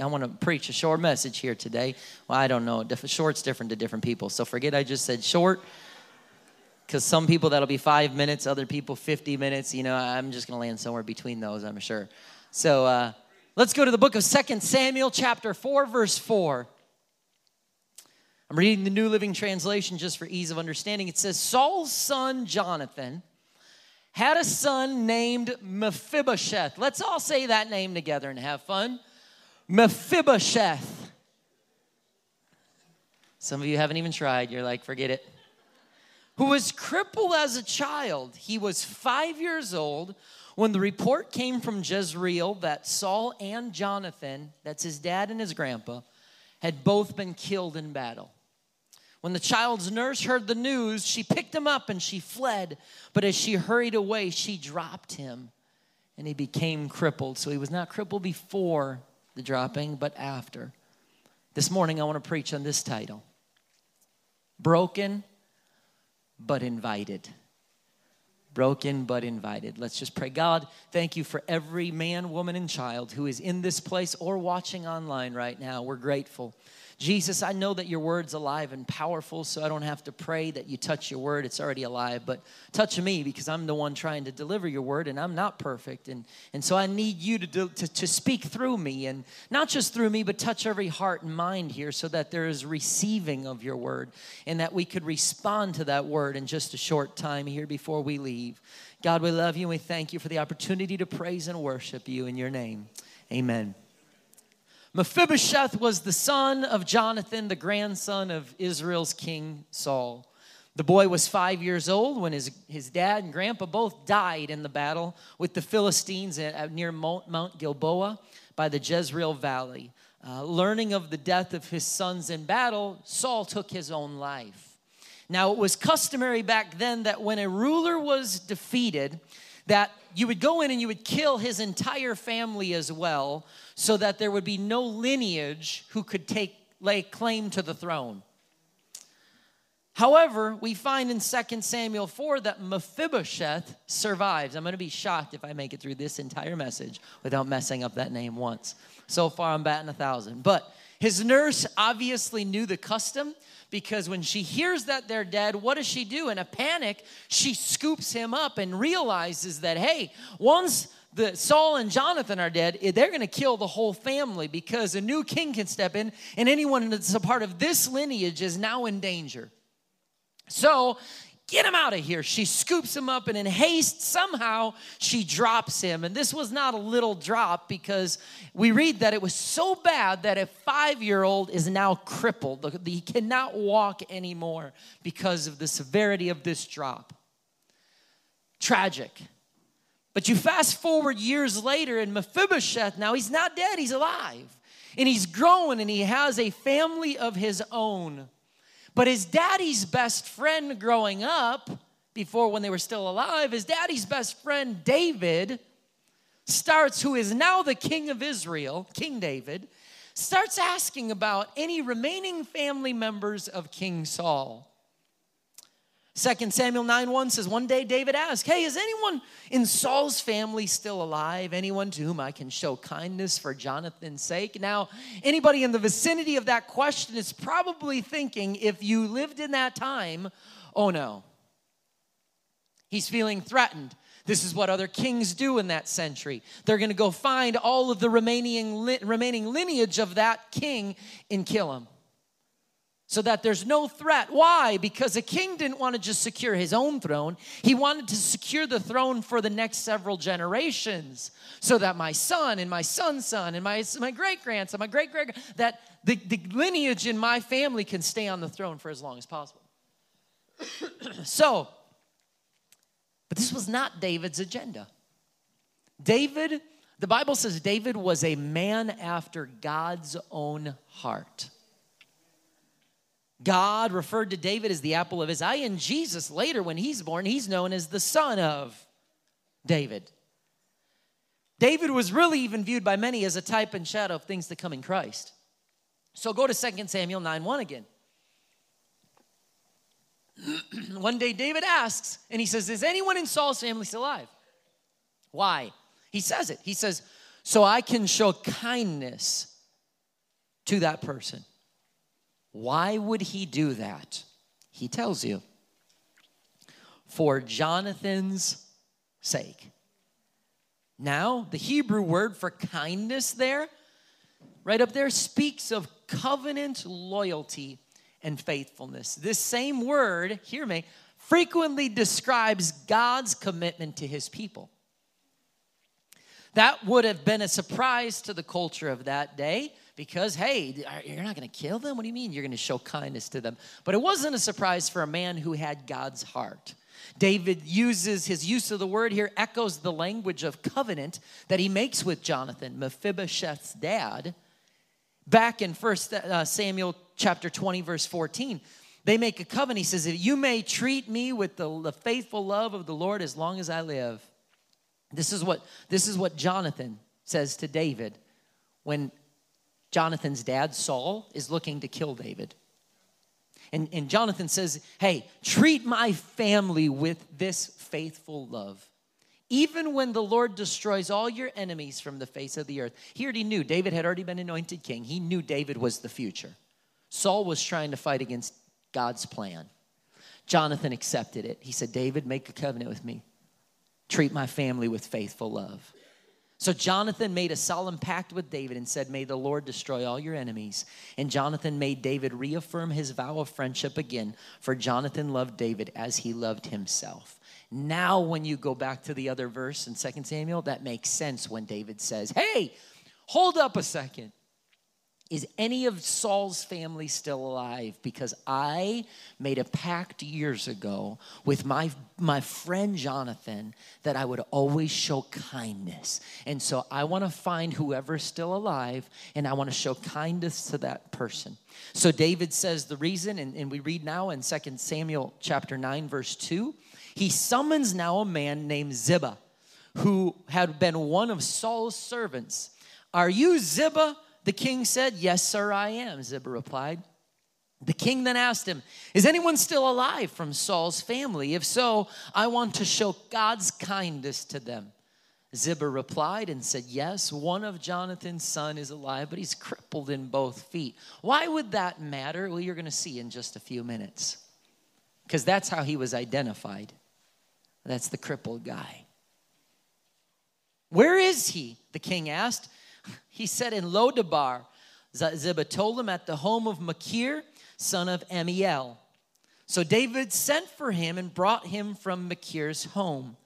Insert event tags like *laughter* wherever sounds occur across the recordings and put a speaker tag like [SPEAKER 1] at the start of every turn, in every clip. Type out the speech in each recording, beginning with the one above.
[SPEAKER 1] I want to preach a short message here today. Well, I don't know. Short's different to different people. So forget I just said short because some people that'll be five minutes, other people 50 minutes. You know, I'm just going to land somewhere between those, I'm sure. So uh, let's go to the book of Second Samuel, chapter 4, verse 4. I'm reading the New Living Translation just for ease of understanding. It says, Saul's son Jonathan had a son named Mephibosheth. Let's all say that name together and have fun. Mephibosheth. Some of you haven't even tried. You're like, forget it. Who was crippled as a child. He was five years old when the report came from Jezreel that Saul and Jonathan, that's his dad and his grandpa, had both been killed in battle. When the child's nurse heard the news, she picked him up and she fled. But as she hurried away, she dropped him and he became crippled. So he was not crippled before the dropping, but after. This morning, I want to preach on this title Broken but Invited. Broken but invited. Let's just pray. God, thank you for every man, woman, and child who is in this place or watching online right now. We're grateful. Jesus, I know that your word's alive and powerful, so I don't have to pray that you touch your word. It's already alive, but touch me because I'm the one trying to deliver your word and I'm not perfect. And, and so I need you to, do, to, to speak through me and not just through me, but touch every heart and mind here so that there is receiving of your word and that we could respond to that word in just a short time here before we leave. God, we love you and we thank you for the opportunity to praise and worship you in your name. Amen. Mephibosheth was the son of Jonathan, the grandson of Israel's king Saul. The boy was five years old when his, his dad and grandpa both died in the battle with the Philistines at, near Mount, Mount Gilboa by the Jezreel Valley. Uh, learning of the death of his sons in battle, Saul took his own life. Now, it was customary back then that when a ruler was defeated, that you would go in and you would kill his entire family as well so that there would be no lineage who could take lay claim to the throne. However, we find in 2 Samuel 4 that Mephibosheth survives. I'm going to be shocked if I make it through this entire message without messing up that name once. So far, I'm batting a thousand. But his nurse obviously knew the custom because when she hears that they're dead, what does she do? In a panic, she scoops him up and realizes that, hey, once the Saul and Jonathan are dead, eh, they're going to kill the whole family because a new king can step in, and anyone that's a part of this lineage is now in danger. So, get him out of here. She scoops him up, and in haste, somehow she drops him. And this was not a little drop because we read that it was so bad that a five year old is now crippled. He cannot walk anymore because of the severity of this drop. Tragic. But you fast forward years later, and Mephibosheth now he's not dead, he's alive. And he's growing and he has a family of his own. But his daddy's best friend growing up, before when they were still alive, his daddy's best friend David starts, who is now the king of Israel, King David, starts asking about any remaining family members of King Saul. 2 Samuel 9 1 says, One day David asked, Hey, is anyone in Saul's family still alive? Anyone to whom I can show kindness for Jonathan's sake? Now, anybody in the vicinity of that question is probably thinking, if you lived in that time, oh no. He's feeling threatened. This is what other kings do in that century. They're going to go find all of the remaining, remaining lineage of that king and kill him so that there's no threat. Why? Because a king didn't want to just secure his own throne, he wanted to secure the throne for the next several generations so that my son and my son's son and my, my great grandson, my great great, that the, the lineage in my family can stay on the throne for as long as possible. *clears throat* so, but this was not David's agenda. David, the Bible says David was a man after God's own heart. God referred to David as the apple of his eye, and Jesus later, when he's born, he's known as the son of David. David was really even viewed by many as a type and shadow of things to come in Christ. So go to 2 Samuel 9 1 again. *clears throat* One day David asks, and he says, Is anyone in Saul's family still alive? Why? He says it. He says, So I can show kindness to that person. Why would he do that? He tells you for Jonathan's sake. Now, the Hebrew word for kindness there, right up there, speaks of covenant loyalty and faithfulness. This same word, hear me, frequently describes God's commitment to his people. That would have been a surprise to the culture of that day because, hey, you're not going to kill them? What do you mean you're going to show kindness to them? But it wasn't a surprise for a man who had God's heart. David uses his use of the word here, echoes the language of covenant that he makes with Jonathan, Mephibosheth's dad. Back in First uh, Samuel chapter 20, verse 14, they make a covenant. He says, If You may treat me with the, the faithful love of the Lord as long as I live. This is what this is what Jonathan says to David when Jonathan's dad, Saul, is looking to kill David. And, and Jonathan says, Hey, treat my family with this faithful love. Even when the Lord destroys all your enemies from the face of the earth. He already knew David had already been anointed king. He knew David was the future. Saul was trying to fight against God's plan. Jonathan accepted it. He said, David, make a covenant with me. Treat my family with faithful love. So Jonathan made a solemn pact with David and said, May the Lord destroy all your enemies. And Jonathan made David reaffirm his vow of friendship again, for Jonathan loved David as he loved himself. Now, when you go back to the other verse in 2 Samuel, that makes sense when David says, Hey, hold up a second. Is any of Saul's family still alive? Because I made a pact years ago with my, my friend Jonathan that I would always show kindness. And so I want to find whoever's still alive and I want to show kindness to that person. So David says the reason, and, and we read now in 2 Samuel chapter 9, verse 2, he summons now a man named Ziba, who had been one of Saul's servants. Are you Ziba? The king said, Yes, sir, I am, Ziba replied. The king then asked him, Is anyone still alive from Saul's family? If so, I want to show God's kindness to them. Ziba replied and said, Yes, one of Jonathan's son is alive, but he's crippled in both feet. Why would that matter? Well, you're going to see in just a few minutes. Because that's how he was identified. That's the crippled guy. Where is he? The king asked. *laughs* He said in Lodabar, Ziba told him at the home of Machir, son of Ammiel. So David sent for him and brought him from Machir's home.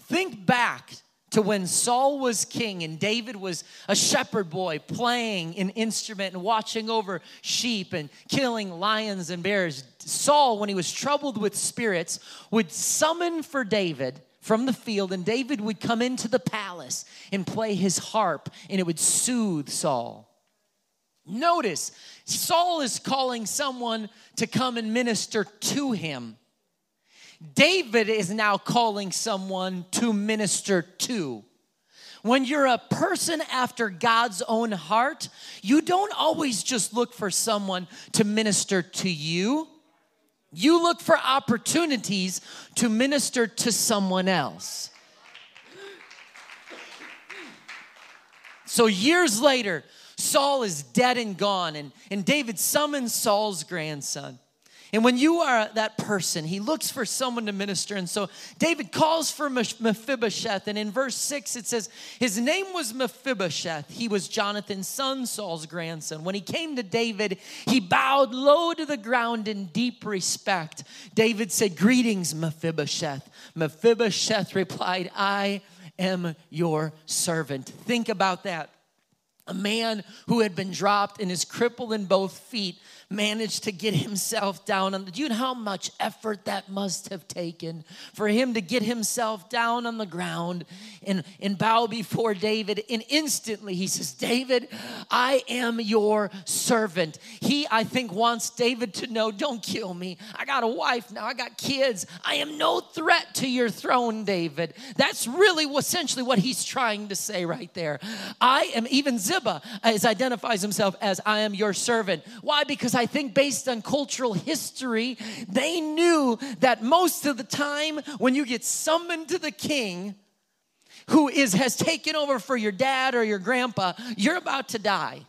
[SPEAKER 1] Think back to when Saul was king and David was a shepherd boy playing an instrument and watching over sheep and killing lions and bears. Saul, when he was troubled with spirits, would summon for David from the field, and David would come into the palace and play his harp, and it would soothe Saul. Notice, Saul is calling someone to come and minister to him. David is now calling someone to minister to. When you're a person after God's own heart, you don't always just look for someone to minister to you. You look for opportunities to minister to someone else. So, years later, Saul is dead and gone, and, and David summons Saul's grandson. And when you are that person, he looks for someone to minister. And so David calls for Mephibosheth. And in verse 6, it says, His name was Mephibosheth. He was Jonathan's son, Saul's grandson. When he came to David, he bowed low to the ground in deep respect. David said, Greetings, Mephibosheth. Mephibosheth replied, I am your servant. Think about that. A man who had been dropped and is crippled in both feet managed to get himself down on the do you know how much effort that must have taken for him to get himself down on the ground and, and bow before David? And instantly he says David I am your servant. He I think wants David to know don't kill me. I got a wife now. I got kids. I am no threat to your throne David. That's really essentially what he's trying to say right there. I am even Ziba as identifies himself as I am your servant. Why? Because I think based on cultural history, they knew that most of the time when you get summoned to the king, who is has taken over for your dad or your grandpa, you're about to die.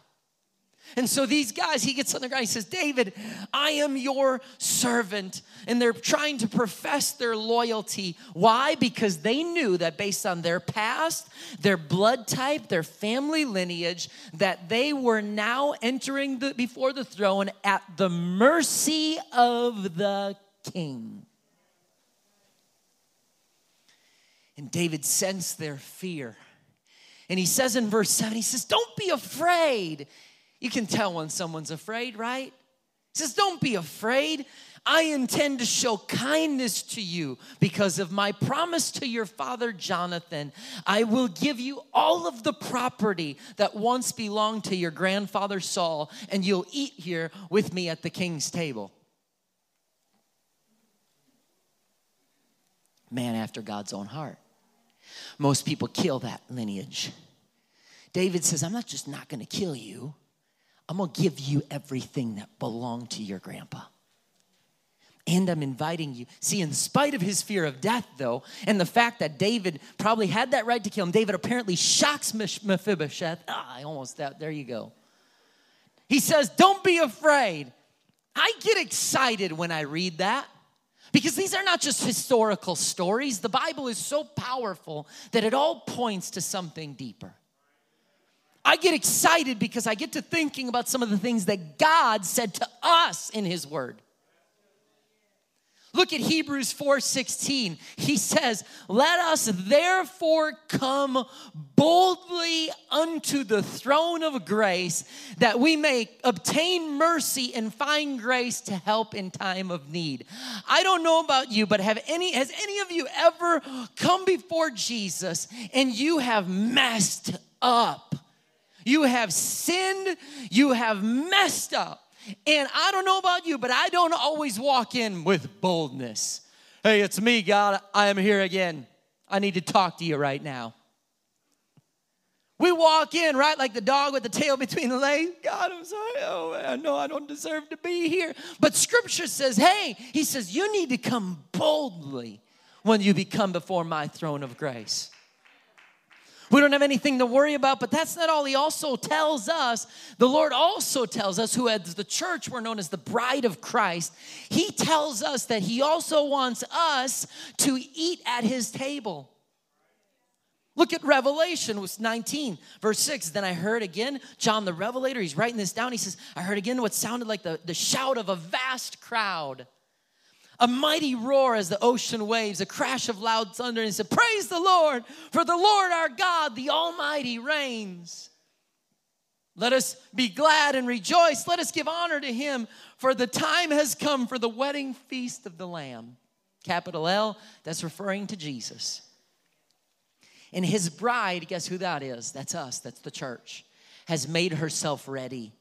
[SPEAKER 1] And so these guys, he gets on the ground, he says, David, I am your servant. And they're trying to profess their loyalty. Why? Because they knew that based on their past, their blood type, their family lineage, that they were now entering the, before the throne at the mercy of the king. And David sensed their fear. And he says in verse 7, he says, Don't be afraid. You can tell when someone's afraid, right? He says, Don't be afraid. I intend to show kindness to you because of my promise to your father Jonathan. I will give you all of the property that once belonged to your grandfather Saul, and you'll eat here with me at the king's table. Man after God's own heart. Most people kill that lineage. David says, I'm not just not gonna kill you. I'm gonna give you everything that belonged to your grandpa. And I'm inviting you. See, in spite of his fear of death, though, and the fact that David probably had that right to kill him, David apparently shocks Mephibosheth. Ah, I almost, out. there you go. He says, Don't be afraid. I get excited when I read that because these are not just historical stories. The Bible is so powerful that it all points to something deeper. I get excited because I get to thinking about some of the things that God said to us in His Word. Look at Hebrews 4:16. He says, "Let us therefore come boldly unto the throne of grace that we may obtain mercy and find grace to help in time of need." I don't know about you, but have any has any of you ever come before Jesus and you have messed up? You have sinned, you have messed up. And I don't know about you, but I don't always walk in with boldness. Hey, it's me, God. I am here again. I need to talk to you right now. We walk in, right, like the dog with the tail between the legs. God, I'm sorry. Oh, I know I don't deserve to be here. But scripture says, hey, he says, you need to come boldly when you become before my throne of grace. We don't have anything to worry about, but that's not all. He also tells us, the Lord also tells us, who as the church we're known as the bride of Christ, He tells us that He also wants us to eat at His table. Look at Revelation 19, verse 6. Then I heard again, John the Revelator, he's writing this down. He says, I heard again what sounded like the, the shout of a vast crowd a mighty roar as the ocean waves, a crash of loud thunder, and he said, Praise the Lord, for the Lord our God, the Almighty, reigns. Let us be glad and rejoice. Let us give honor to him, for the time has come for the wedding feast of the Lamb. Capital L, that's referring to Jesus. And his bride, guess who that is? That's us, that's the church, has made herself ready.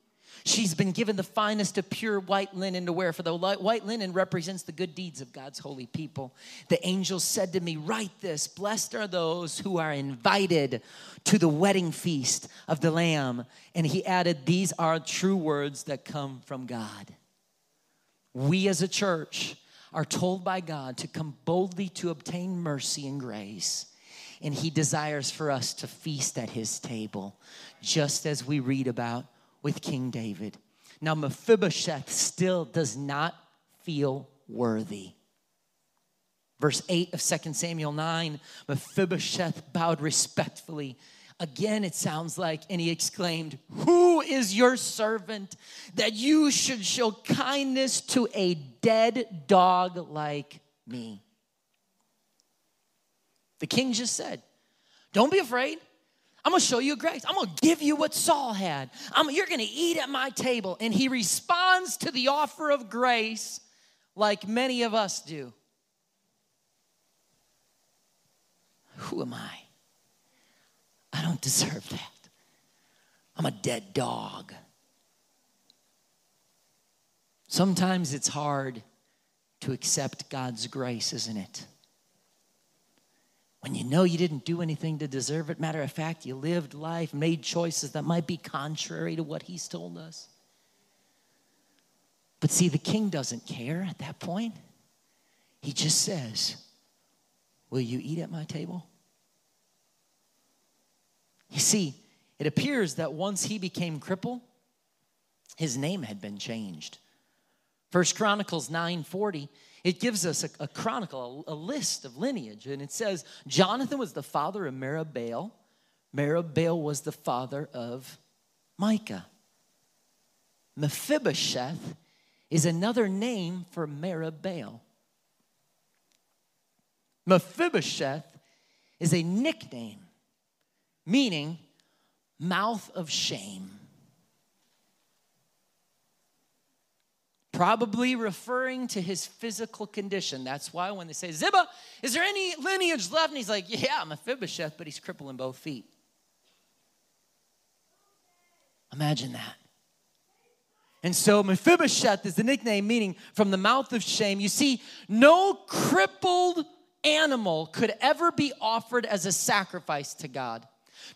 [SPEAKER 1] She's been given the finest of pure white linen to wear, for the white linen represents the good deeds of God's holy people. The angel said to me, Write this Blessed are those who are invited to the wedding feast of the Lamb. And he added, These are true words that come from God. We as a church are told by God to come boldly to obtain mercy and grace. And he desires for us to feast at his table, just as we read about with King David. Now, Mephibosheth still does not feel worthy. Verse 8 of 2 Samuel 9 Mephibosheth bowed respectfully. Again, it sounds like, and he exclaimed, Who is your servant that you should show kindness to a dead dog like me? The king just said, Don't be afraid. I'm gonna show you grace. I'm gonna give you what Saul had. I'm, you're gonna eat at my table. And he responds to the offer of grace like many of us do. Who am I? I don't deserve that. I'm a dead dog. Sometimes it's hard to accept God's grace, isn't it? When you know you didn't do anything to deserve it. Matter of fact, you lived life, made choices that might be contrary to what he's told us. But see, the king doesn't care at that point. He just says, Will you eat at my table? You see, it appears that once he became crippled, his name had been changed. First Chronicles 9:40, it gives us a, a chronicle, a, a, list of lineage, and it says Jonathan was the father of Merib-Baal. Merib-Baal was the father of Micah. Mephibosheth is another name for Merib-Baal. Mephibosheth is a nickname meaning mouth of shame. Probably referring to his physical condition. That's why when they say, Ziba, is there any lineage left? And he's like, Yeah, I'm a Mephibosheth, but he's crippled in both feet. Imagine that. And so Mephibosheth is the nickname meaning from the mouth of shame. You see, no crippled animal could ever be offered as a sacrifice to God.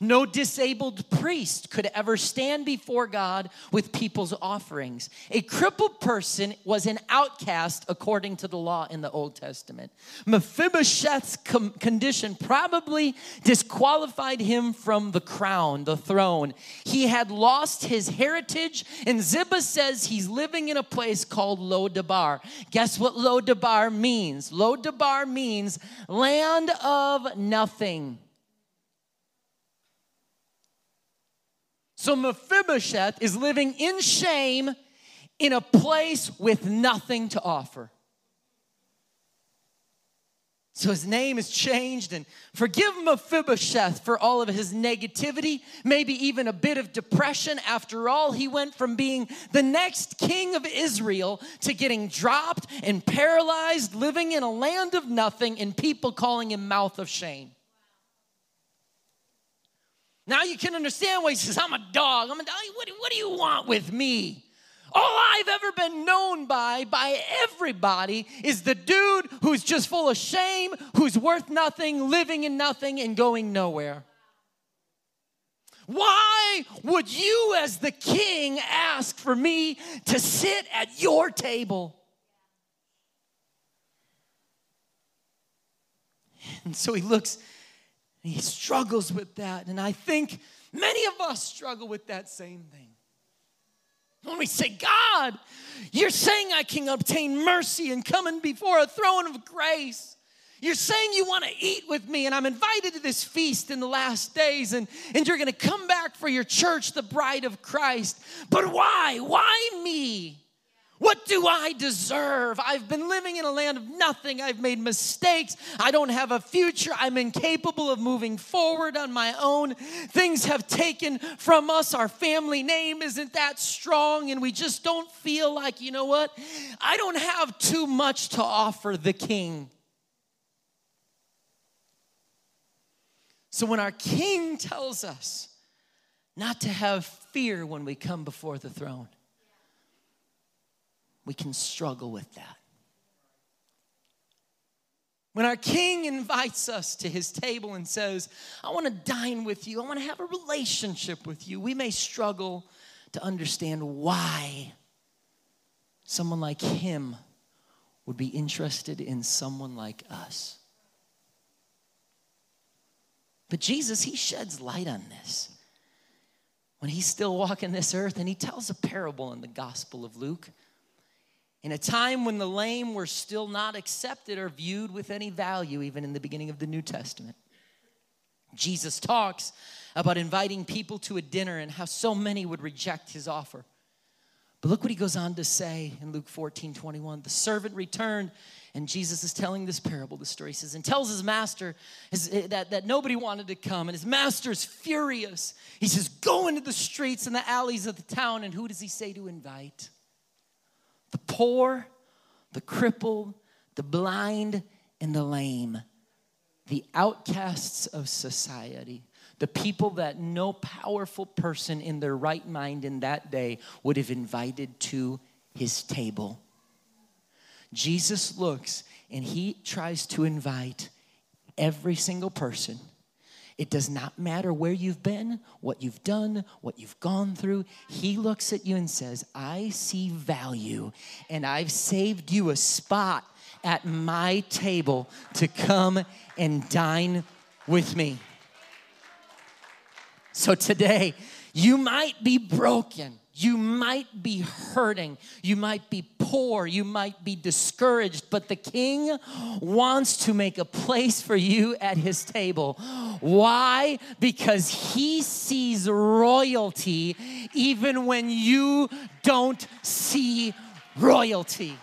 [SPEAKER 1] No disabled priest could ever stand before God with people's offerings. A crippled person was an outcast according to the law in the Old Testament. Mephibosheth's com- condition probably disqualified him from the crown, the throne. He had lost his heritage, and Ziba says he's living in a place called Lo-debar. Guess what Lo-debar means? Lo-debar means land of nothing. So Mephibosheth is living in shame in a place with nothing to offer. So his name is changed, and forgive Mephibosheth for all of his negativity, maybe even a bit of depression. After all, he went from being the next king of Israel to getting dropped and paralyzed, living in a land of nothing, and people calling him mouth of shame. Now you can understand why he says, I'm a dog. I'm a dog. What, what do you want with me? All I've ever been known by, by everybody, is the dude who's just full of shame, who's worth nothing, living in nothing, and going nowhere. Why would you, as the king, ask for me to sit at your table? And so he looks and he struggles with that. And I think many of us struggle with that same thing. When we say, God, you're saying I can obtain mercy and come in before a throne of grace. You're saying you want to eat with me, and I'm invited to this feast in the last days, and, and you're going to come back for your church, the bride of Christ. But why? Why me? What do I deserve? I've been living in a land of nothing. I've made mistakes. I don't have a future. I'm incapable of moving forward on my own. Things have taken from us. Our family name isn't that strong, and we just don't feel like, you know what? I don't have too much to offer the king. So when our king tells us not to have fear when we come before the throne, we can struggle with that. When our king invites us to his table and says, I want to dine with you, I want to have a relationship with you, we may struggle to understand why someone like him would be interested in someone like us. But Jesus, he sheds light on this. When he's still walking this earth, and he tells a parable in the Gospel of Luke in a time when the lame were still not accepted or viewed with any value, even in the beginning of the New Testament. Jesus talks about inviting people to a dinner and how so many would reject his offer. But look what he goes on to say in Luke 14 21. The servant returned, and Jesus is telling this parable, the story says, and tells his master his, eh, that, that nobody wanted to come, and his master is furious. He says, Go into the streets and the alleys of the town, and who does he say to invite? The poor, the crippled, the blind, and the lame, the outcasts of society, the people that no powerful person in their right mind in that day would have invited to his table. Jesus looks and he tries to invite every single person it does not matter where you've been, what you've done, what you've gone through. He looks at you and says, I see value, and I've saved you a spot at my table to come and dine with me. So today, you might be broken. You might be hurting. You might be poor. You might be discouraged, but the king wants to make a place for you at his table. Why? Because he sees royalty even when you don't see royalty.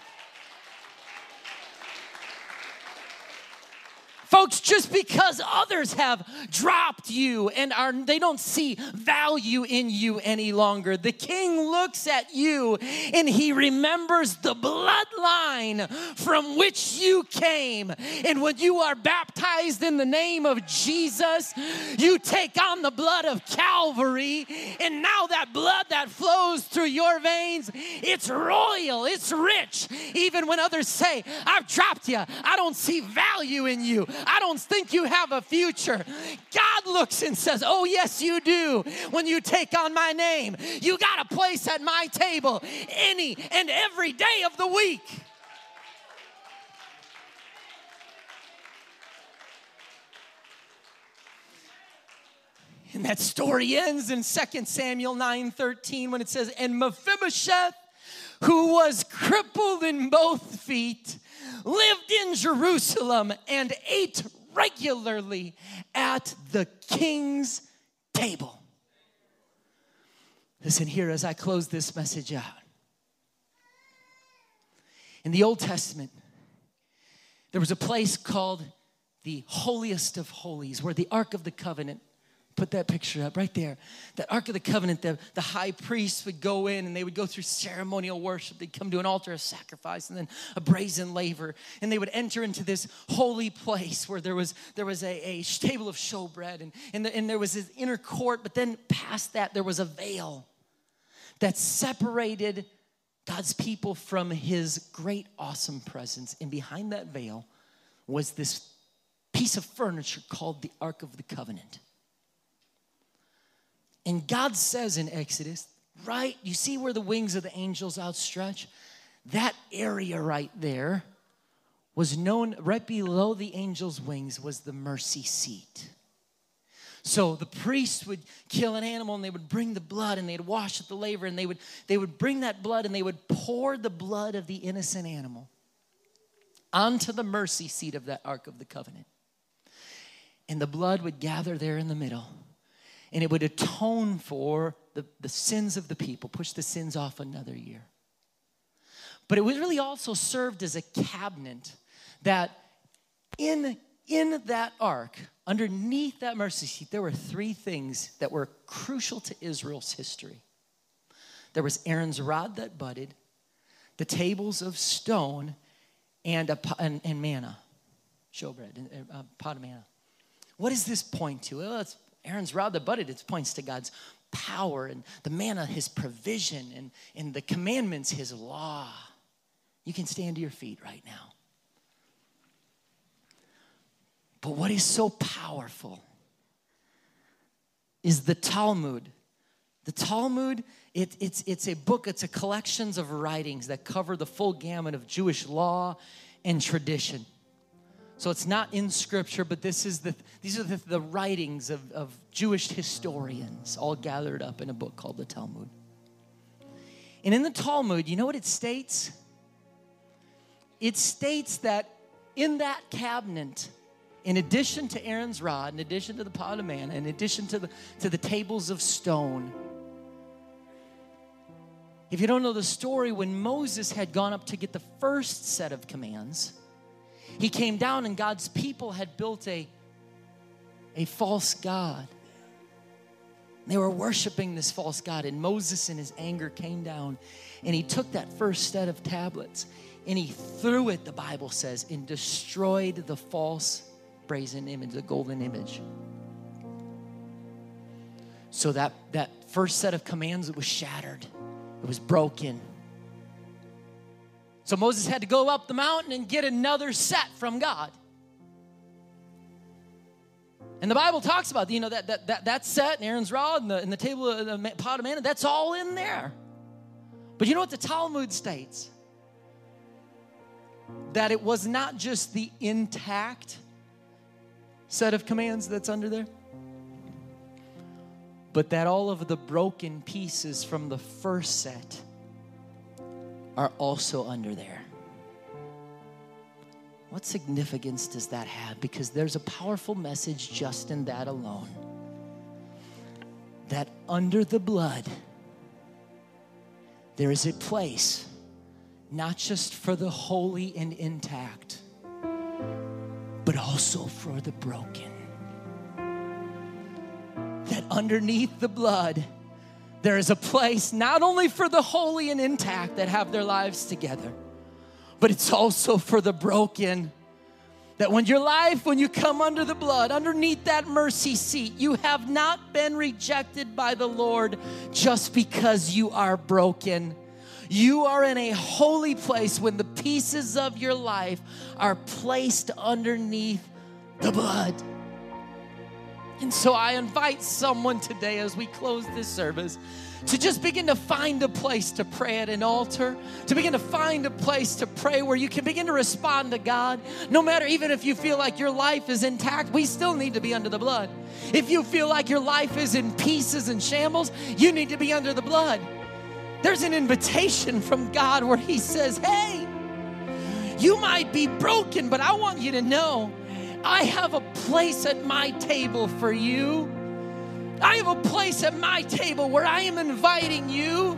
[SPEAKER 1] Folks, just because others have dropped you and are they don't see value in you any longer. The king looks at you and he remembers the bloodline from which you came. And when you are baptized in the name of Jesus, you take on the blood of Calvary, and now that blood that flows through your veins, it's royal, it's rich. Even when others say, I've dropped you, I don't see value in you. I don't think you have a future. God looks and says, Oh, yes, you do. When you take on my name, you got a place at my table any and every day of the week. And that story ends in 2 Samuel 9 13 when it says, And Mephibosheth, who was crippled in both feet, lived in Jerusalem and ate regularly at the king's table. Listen here as I close this message out. In the Old Testament, there was a place called the holiest of holies where the Ark of the Covenant put that picture up right there. The Ark of the Covenant, the, the high priest would go in and they would go through ceremonial worship. They'd come to an altar of sacrifice and then a brazen laver. And they would enter into this holy place where there was, there was a, a table of showbread and, and, the, and there was this inner court. But then past that, there was a veil that separated God's people from his great, awesome presence. And behind that veil was this piece of furniture called the Ark of the Covenant. And God says in Exodus, right, you see where the wings of the angels outstretch? That area right there was known right below the angel's wings was the mercy seat. So the priest would kill an animal and they would bring the blood and they'd wash at the laver and they would they would bring that blood and they would pour the blood of the innocent animal onto the mercy seat of that ark of the covenant. And the blood would gather there in the middle and it would atone for the, the sins of the people, push the sins off another year. But it was really also served as a cabinet that in, in that ark, underneath that mercy seat, there were three things that were crucial to Israel's history. There was Aaron's rod that budded, the tables of stone, and, a, and, and manna, showbread, a uh, pot of manna. What does this point to? Well, it's Aaron's rod that budded, it points to God's power and the manna, his provision, and, and the commandments, his law. You can stand to your feet right now. But what is so powerful is the Talmud. The Talmud, it, it's, it's a book, it's a collections of writings that cover the full gamut of Jewish law and tradition. So it's not in scripture, but this is the, these are the, the writings of, of Jewish historians all gathered up in a book called the Talmud. And in the Talmud, you know what it states? It states that in that cabinet, in addition to Aaron's rod, in addition to the pot of manna, in addition to the, to the tables of stone, if you don't know the story, when Moses had gone up to get the first set of commands, he came down, and God's people had built a, a false God. They were worshiping this false God, and Moses, in his anger, came down and he took that first set of tablets and he threw it, the Bible says, and destroyed the false brazen image, the golden image. So that, that first set of commands, it was shattered, it was broken. So Moses had to go up the mountain and get another set from God. And the Bible talks about, you know, that, that, that, that set and Aaron's rod and the, and the table of the pot of manna, that's all in there. But you know what the Talmud states? That it was not just the intact set of commands that's under there, but that all of the broken pieces from the first set are also under there. What significance does that have? Because there's a powerful message just in that alone. That under the blood, there is a place not just for the holy and intact, but also for the broken. That underneath the blood, there is a place not only for the holy and intact that have their lives together, but it's also for the broken. That when your life, when you come under the blood, underneath that mercy seat, you have not been rejected by the Lord just because you are broken. You are in a holy place when the pieces of your life are placed underneath the blood. And so I invite someone today as we close this service to just begin to find a place to pray at an altar, to begin to find a place to pray where you can begin to respond to God. No matter, even if you feel like your life is intact, we still need to be under the blood. If you feel like your life is in pieces and shambles, you need to be under the blood. There's an invitation from God where He says, Hey, you might be broken, but I want you to know I have a place at my table for you. I have a place at my table where I am inviting you.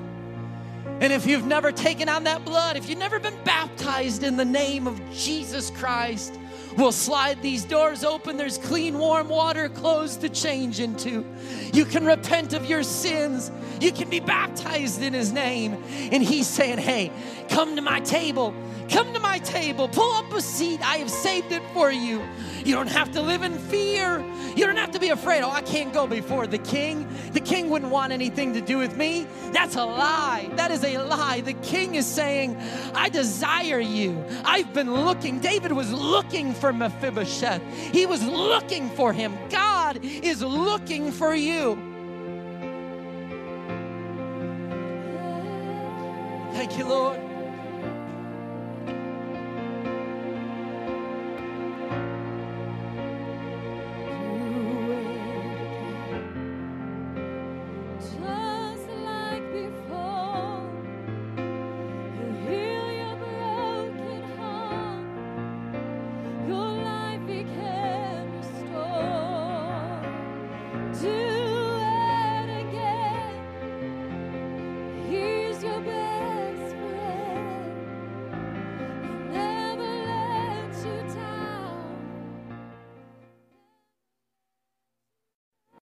[SPEAKER 1] And if you've never taken on that blood, if you've never been baptized in the name of Jesus Christ, we'll slide these doors open. There's clean, warm water, clothes to change into. You can repent of your sins. You can be baptized in His name. And He's saying, Hey, come to my table. Come to my table. Pull up a seat. I have saved it for you. You don't have to live in fear. You don't have to be afraid. Oh, I can't go before the king. The king wouldn't want anything to do with me. That's a lie. That is a lie. The king is saying, I desire you. I've been looking. David was looking for Mephibosheth, he was looking for him. God is looking for you. Thank you, Lord.